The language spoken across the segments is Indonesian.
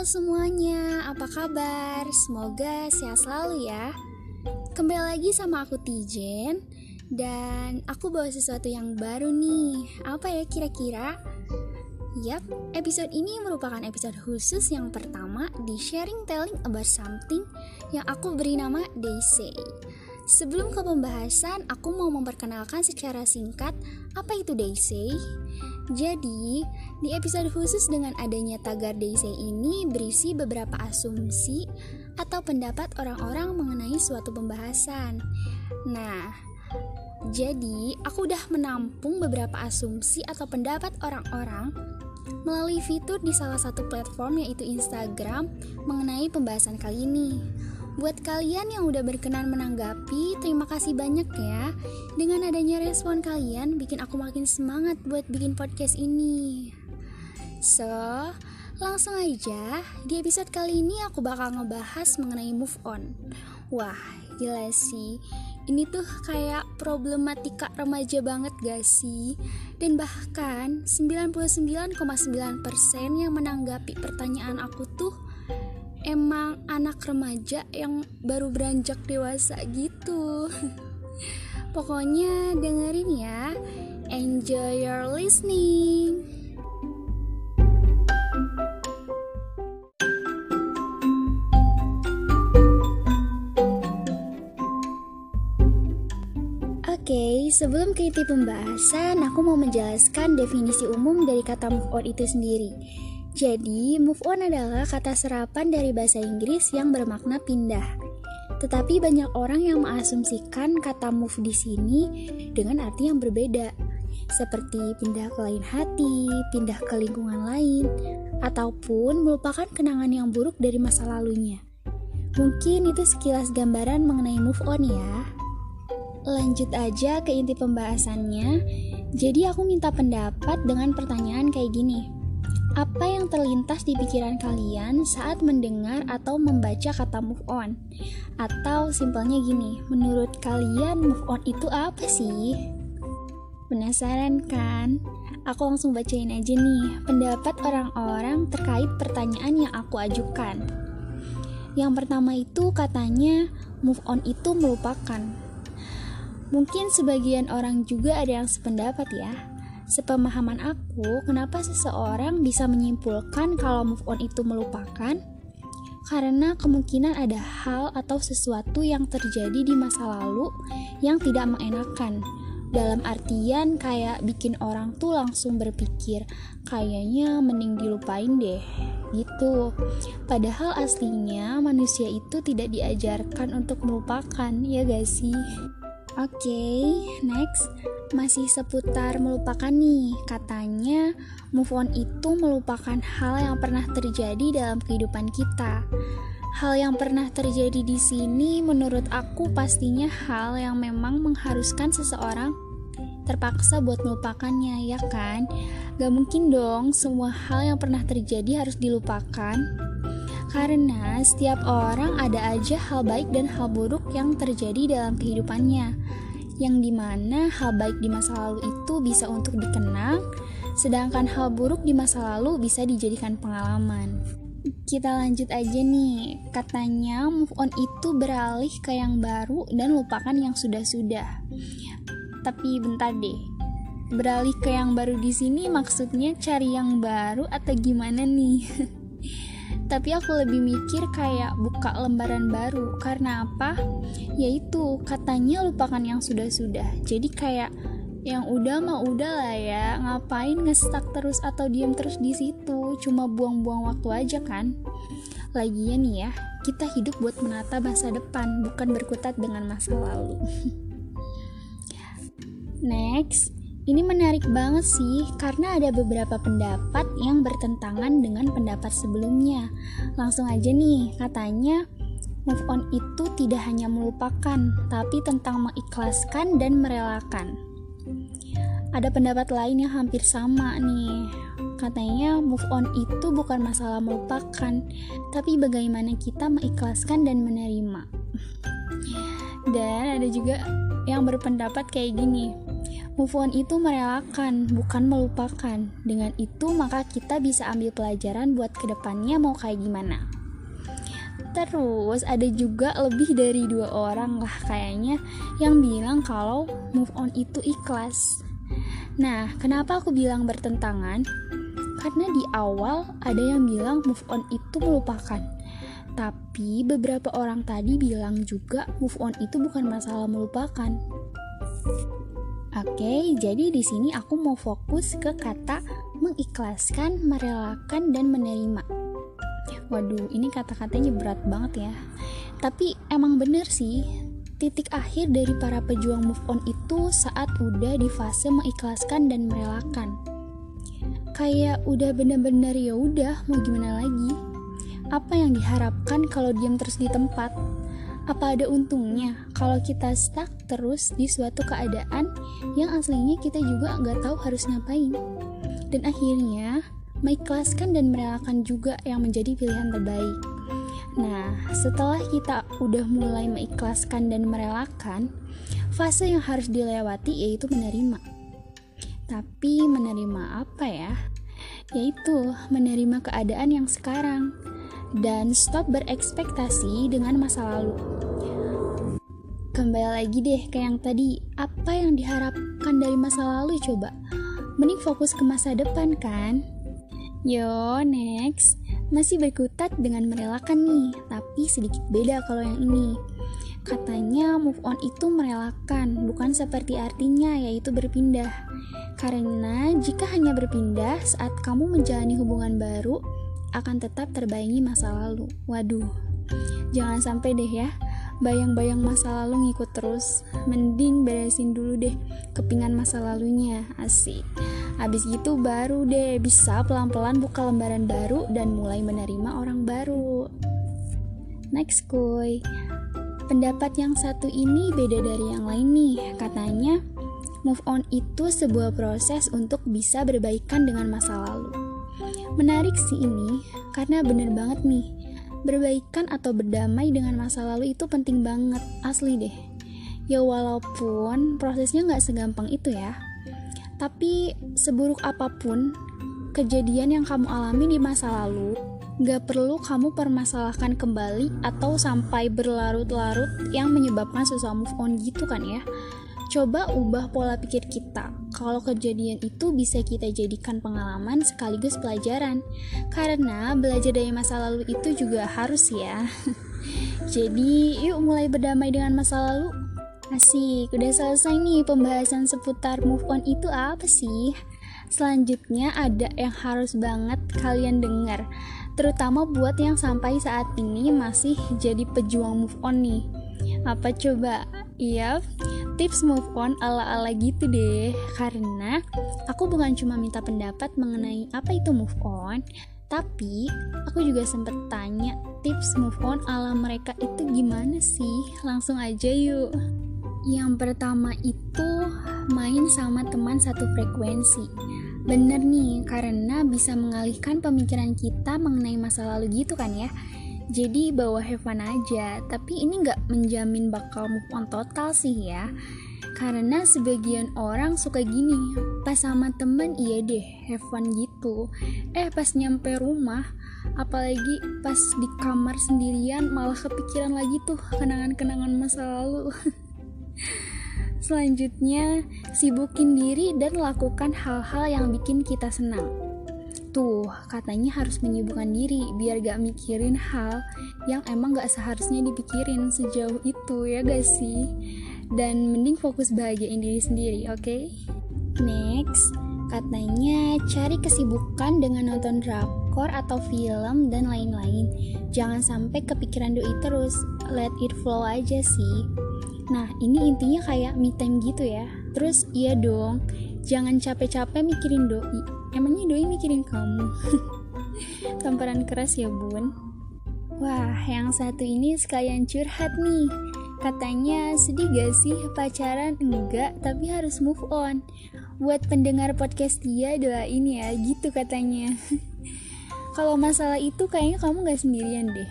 Semuanya, apa kabar? Semoga sehat selalu ya. Kembali lagi sama aku Tijen dan aku bawa sesuatu yang baru nih. Apa ya kira-kira? Yap, episode ini merupakan episode khusus yang pertama di sharing telling about something yang aku beri nama They Say. Sebelum ke pembahasan, aku mau memperkenalkan secara singkat apa itu They Say. Jadi, di episode khusus dengan adanya tagar Say ini berisi beberapa asumsi atau pendapat orang-orang mengenai suatu pembahasan. Nah, jadi aku udah menampung beberapa asumsi atau pendapat orang-orang melalui fitur di salah satu platform yaitu Instagram mengenai pembahasan kali ini. Buat kalian yang udah berkenan menanggapi, terima kasih banyak ya. Dengan adanya respon kalian, bikin aku makin semangat buat bikin podcast ini. So, langsung aja, di episode kali ini aku bakal ngebahas mengenai move on. Wah, gila sih. Ini tuh kayak problematika remaja banget gak sih? Dan bahkan 99,9% yang menanggapi pertanyaan aku tuh emang anak remaja yang baru beranjak dewasa gitu. Pokoknya dengerin ya. Enjoy your listening. Sebelum ke inti pembahasan, aku mau menjelaskan definisi umum dari kata move on itu sendiri. Jadi, move on adalah kata serapan dari bahasa Inggris yang bermakna pindah. Tetapi banyak orang yang mengasumsikan kata move di sini dengan arti yang berbeda, seperti pindah ke lain hati, pindah ke lingkungan lain, ataupun melupakan kenangan yang buruk dari masa lalunya. Mungkin itu sekilas gambaran mengenai move on ya. Lanjut aja ke inti pembahasannya. Jadi aku minta pendapat dengan pertanyaan kayak gini. Apa yang terlintas di pikiran kalian saat mendengar atau membaca kata move on? Atau simpelnya gini, menurut kalian move on itu apa sih? Penasaran kan? Aku langsung bacain aja nih pendapat orang-orang terkait pertanyaan yang aku ajukan. Yang pertama itu katanya move on itu melupakan. Mungkin sebagian orang juga ada yang sependapat ya. Sepemahaman aku, kenapa seseorang bisa menyimpulkan kalau move on itu melupakan? Karena kemungkinan ada hal atau sesuatu yang terjadi di masa lalu yang tidak mengenakan. Dalam artian kayak bikin orang tuh langsung berpikir, kayaknya mending dilupain deh. Gitu. Padahal aslinya manusia itu tidak diajarkan untuk melupakan, ya gak sih? Oke, okay, next masih seputar melupakan nih. Katanya move on itu melupakan hal yang pernah terjadi dalam kehidupan kita. Hal yang pernah terjadi di sini menurut aku pastinya hal yang memang mengharuskan seseorang terpaksa buat melupakannya, ya kan? Gak mungkin dong semua hal yang pernah terjadi harus dilupakan. Karena setiap orang ada aja hal baik dan hal buruk yang terjadi dalam kehidupannya yang di mana hal baik di masa lalu itu bisa untuk dikenang, sedangkan hal buruk di masa lalu bisa dijadikan pengalaman. Kita lanjut aja nih, katanya move on itu beralih ke yang baru dan lupakan yang sudah-sudah. Tapi bentar deh, beralih ke yang baru di sini maksudnya cari yang baru atau gimana nih? tapi aku lebih mikir kayak buka lembaran baru. Karena apa? Yaitu katanya lupakan yang sudah-sudah. Jadi kayak yang udah mah udah lah ya. Ngapain ngestak terus atau diam terus di situ? Cuma buang-buang waktu aja kan? Lagian nih ya kita hidup buat menata masa depan bukan berkutat dengan masa lalu. Next ini menarik banget sih, karena ada beberapa pendapat yang bertentangan dengan pendapat sebelumnya. Langsung aja nih, katanya move on itu tidak hanya melupakan, tapi tentang mengikhlaskan dan merelakan. Ada pendapat lain yang hampir sama nih. Katanya move on itu bukan masalah melupakan, tapi bagaimana kita mengikhlaskan dan menerima. Dan ada juga yang berpendapat kayak gini Move on itu merelakan, bukan melupakan. Dengan itu maka kita bisa ambil pelajaran buat ke depannya mau kayak gimana. Terus ada juga lebih dari dua orang lah kayaknya yang bilang kalau move on itu ikhlas. Nah, kenapa aku bilang bertentangan? Karena di awal ada yang bilang move on itu melupakan. Tapi beberapa orang tadi bilang juga move on itu bukan masalah melupakan. Oke, jadi di sini aku mau fokus ke kata mengikhlaskan, merelakan, dan menerima. Waduh, ini kata-katanya berat banget ya. Tapi emang bener sih, titik akhir dari para pejuang move on itu saat udah di fase mengikhlaskan dan merelakan. Kayak udah bener-bener ya udah, mau gimana lagi? Apa yang diharapkan kalau diam terus di tempat? Apa ada untungnya kalau kita stuck terus di suatu keadaan yang aslinya kita juga nggak tahu harus ngapain? Dan akhirnya, mengikhlaskan dan merelakan juga yang menjadi pilihan terbaik. Nah, setelah kita udah mulai mengikhlaskan dan merelakan, fase yang harus dilewati yaitu menerima. Tapi menerima apa ya? Yaitu menerima keadaan yang sekarang dan stop berekspektasi dengan masa lalu. Kembali lagi deh ke yang tadi, apa yang diharapkan dari masa lalu coba? Mending fokus ke masa depan kan? Yo, next. Masih berkutat dengan merelakan nih, tapi sedikit beda kalau yang ini. Katanya move on itu merelakan, bukan seperti artinya yaitu berpindah. Karena jika hanya berpindah saat kamu menjalani hubungan baru, akan tetap terbayangi masa lalu. Waduh, jangan sampai deh ya, bayang-bayang masa lalu ngikut terus. Mending beresin dulu deh kepingan masa lalunya, asik. Habis gitu baru deh bisa pelan-pelan buka lembaran baru dan mulai menerima orang baru. Next kuy, pendapat yang satu ini beda dari yang lain nih. Katanya, move on itu sebuah proses untuk bisa berbaikan dengan masa lalu. Menarik sih ini, karena bener banget nih, berbaikan atau berdamai dengan masa lalu itu penting banget, asli deh. Ya walaupun prosesnya nggak segampang itu ya, tapi seburuk apa pun kejadian yang kamu alami di masa lalu, gak perlu kamu permasalahkan kembali atau sampai berlarut-larut yang menyebabkan susah move on gitu kan ya. Coba ubah pola pikir kita. Kalau kejadian itu bisa kita jadikan pengalaman sekaligus pelajaran. Karena belajar dari masa lalu itu juga harus ya. Jadi, yuk mulai berdamai dengan masa lalu. Asik, udah selesai nih pembahasan seputar move on itu apa sih? Selanjutnya ada yang harus banget kalian dengar, terutama buat yang sampai saat ini masih jadi pejuang move on nih. Apa coba? Iya, tips move on ala-ala gitu deh. Karena aku bukan cuma minta pendapat mengenai apa itu move on, tapi aku juga sempet tanya tips move on ala mereka itu gimana sih? Langsung aja yuk. Yang pertama itu main sama teman satu frekuensi. Bener nih, karena bisa mengalihkan pemikiran kita mengenai masa lalu gitu kan ya jadi bawa have fun aja. Tapi ini nggak menjamin bakal move on total sih ya. Karena sebagian orang suka gini pas sama temen iya deh have fun gitu. Eh pas nyampe rumah apalagi pas di kamar sendirian malah kepikiran lagi tuh kenangan-kenangan masa lalu. Selanjutnya sibukin diri dan lakukan hal-hal yang bikin kita senang Tuh, katanya harus menyibukkan diri biar gak mikirin hal yang emang gak seharusnya dipikirin sejauh itu ya gak sih? Dan mending fokus bahagiain diri sendiri, oke? Okay? Next, katanya cari kesibukan dengan nonton drakor atau film dan lain-lain. Jangan sampai kepikiran doi terus, let it flow aja sih. Nah, ini intinya kayak me time gitu ya. Terus iya dong, jangan capek-capek mikirin doi Emangnya doi mikirin kamu? Tamparan keras ya bun Wah, yang satu ini sekalian curhat nih Katanya sedih gak sih pacaran? Enggak, tapi harus move on Buat pendengar podcast dia doain ya, gitu katanya Kalau masalah itu kayaknya kamu gak sendirian deh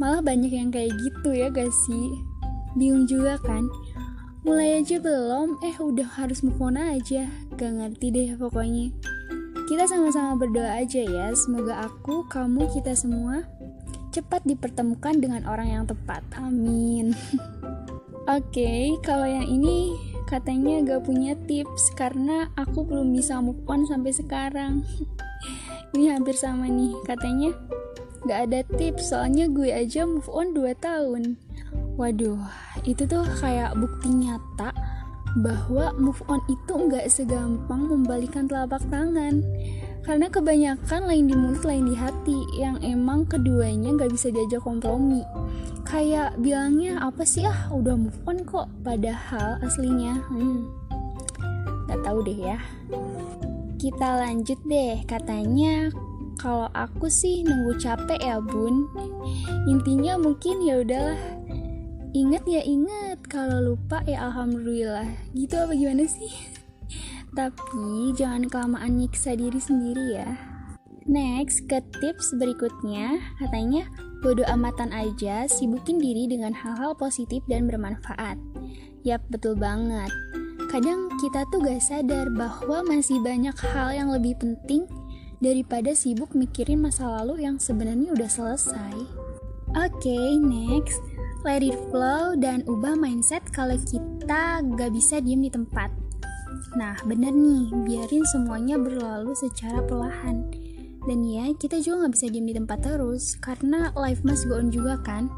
Malah banyak yang kayak gitu ya gak sih? Bingung juga kan? Mulai aja belum, eh udah harus move on aja. Gak ngerti deh pokoknya. Kita sama-sama berdoa aja ya, semoga aku, kamu, kita semua cepat dipertemukan dengan orang yang tepat. Amin. Oke, okay, kalau yang ini katanya gak punya tips karena aku belum bisa move on sampai sekarang. ini hampir sama nih, katanya gak ada tips soalnya gue aja move on 2 tahun. Waduh, itu tuh kayak bukti nyata bahwa move on itu nggak segampang membalikan telapak tangan. Karena kebanyakan lain di mulut lain di hati yang emang keduanya nggak bisa diajak kompromi. Kayak bilangnya apa sih ah udah move on kok padahal aslinya. Hmm nggak tahu deh ya. Kita lanjut deh katanya. Kalau aku sih nunggu capek ya bun. Intinya mungkin ya udahlah Ingat ya ingat, kalau lupa ya alhamdulillah. Gitu apa gimana sih? Tapi jangan kelamaan nyiksa diri sendiri ya. Next, ke tips berikutnya, katanya bodoh amatan aja, sibukin diri dengan hal-hal positif dan bermanfaat. Yap, betul banget. Kadang kita tuh gak sadar bahwa masih banyak hal yang lebih penting daripada sibuk mikirin masa lalu yang sebenarnya udah selesai. Oke, okay, next let it flow dan ubah mindset kalau kita gak bisa diem di tempat. Nah, bener nih, biarin semuanya berlalu secara perlahan. Dan ya, kita juga gak bisa diem di tempat terus, karena life must go on juga kan.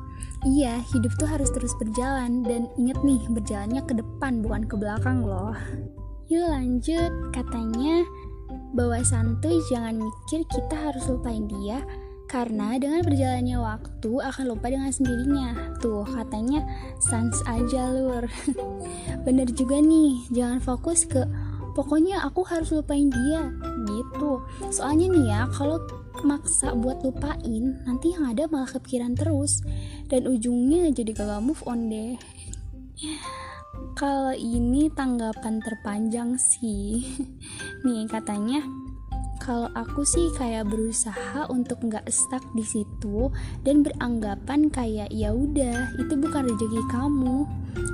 Iya, hidup tuh harus terus berjalan, dan inget nih, berjalannya ke depan, bukan ke belakang loh. Yuk lanjut, katanya, bawa santuy jangan mikir kita harus lupain dia, karena dengan berjalannya waktu akan lupa dengan sendirinya. Tuh, katanya sans aja lur. Bener juga nih, jangan fokus ke pokoknya aku harus lupain dia gitu. Soalnya nih ya, kalau maksa buat lupain, nanti yang ada malah kepikiran terus dan ujungnya jadi gagal move on deh. Kalau ini tanggapan terpanjang sih. nih katanya kalau aku sih kayak berusaha untuk nggak stuck di situ dan beranggapan kayak ya udah itu bukan rezeki kamu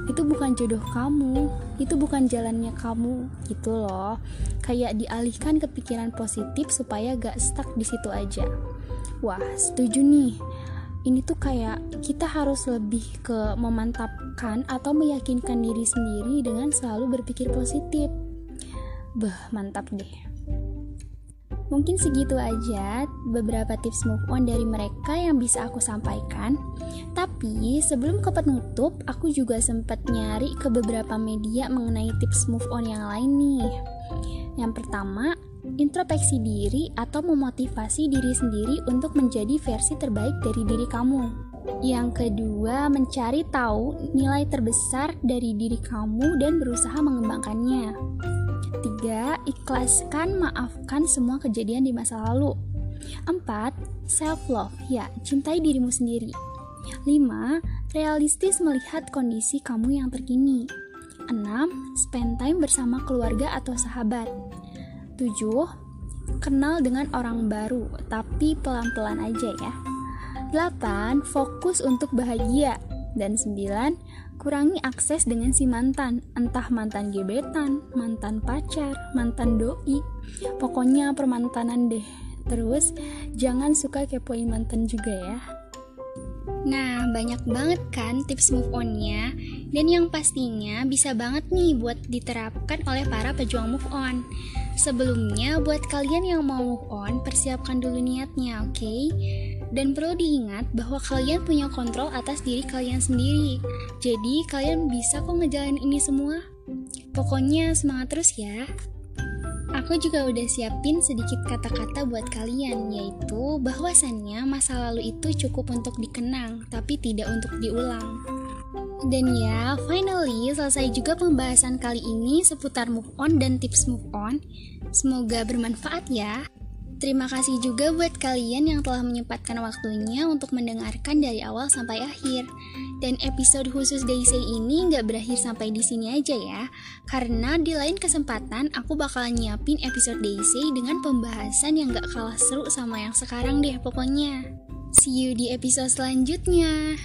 itu bukan jodoh kamu itu bukan jalannya kamu gitu loh kayak dialihkan ke pikiran positif supaya gak stuck di situ aja wah setuju nih ini tuh kayak kita harus lebih ke memantapkan atau meyakinkan diri sendiri dengan selalu berpikir positif. Bah, mantap deh. Mungkin segitu aja beberapa tips move on dari mereka yang bisa aku sampaikan. Tapi sebelum ke penutup, aku juga sempat nyari ke beberapa media mengenai tips move on yang lain nih. Yang pertama, introspeksi diri atau memotivasi diri sendiri untuk menjadi versi terbaik dari diri kamu. Yang kedua, mencari tahu nilai terbesar dari diri kamu dan berusaha mengembangkannya. Tiga, ikhlaskan maafkan semua kejadian di masa lalu. Empat, self love, ya, cintai dirimu sendiri. Lima, realistis melihat kondisi kamu yang terkini. Enam, spend time bersama keluarga atau sahabat. Tujuh, kenal dengan orang baru, tapi pelan-pelan aja ya. Delapan, fokus untuk bahagia. Dan sembilan, kurangi akses dengan si mantan, entah mantan gebetan, mantan pacar, mantan doi, pokoknya permantanan deh. Terus jangan suka kepoin mantan juga ya. Nah, banyak banget kan tips move on-nya dan yang pastinya bisa banget nih buat diterapkan oleh para pejuang move on. Sebelumnya, buat kalian yang mau move on, persiapkan dulu niatnya, oke? Okay? Dan perlu diingat bahwa kalian punya kontrol atas diri kalian sendiri. Jadi, kalian bisa kok ngejalanin ini semua. Pokoknya semangat terus ya. Aku juga udah siapin sedikit kata-kata buat kalian, yaitu bahwasannya masa lalu itu cukup untuk dikenang, tapi tidak untuk diulang. Dan ya, finally selesai juga pembahasan kali ini seputar move on dan tips move on. Semoga bermanfaat ya. Terima kasih juga buat kalian yang telah menyempatkan waktunya untuk mendengarkan dari awal sampai akhir. Dan episode khusus Daisy ini nggak berakhir sampai di sini aja ya, karena di lain kesempatan aku bakal nyiapin episode Daisy dengan pembahasan yang nggak kalah seru sama yang sekarang deh pokoknya. See you di episode selanjutnya.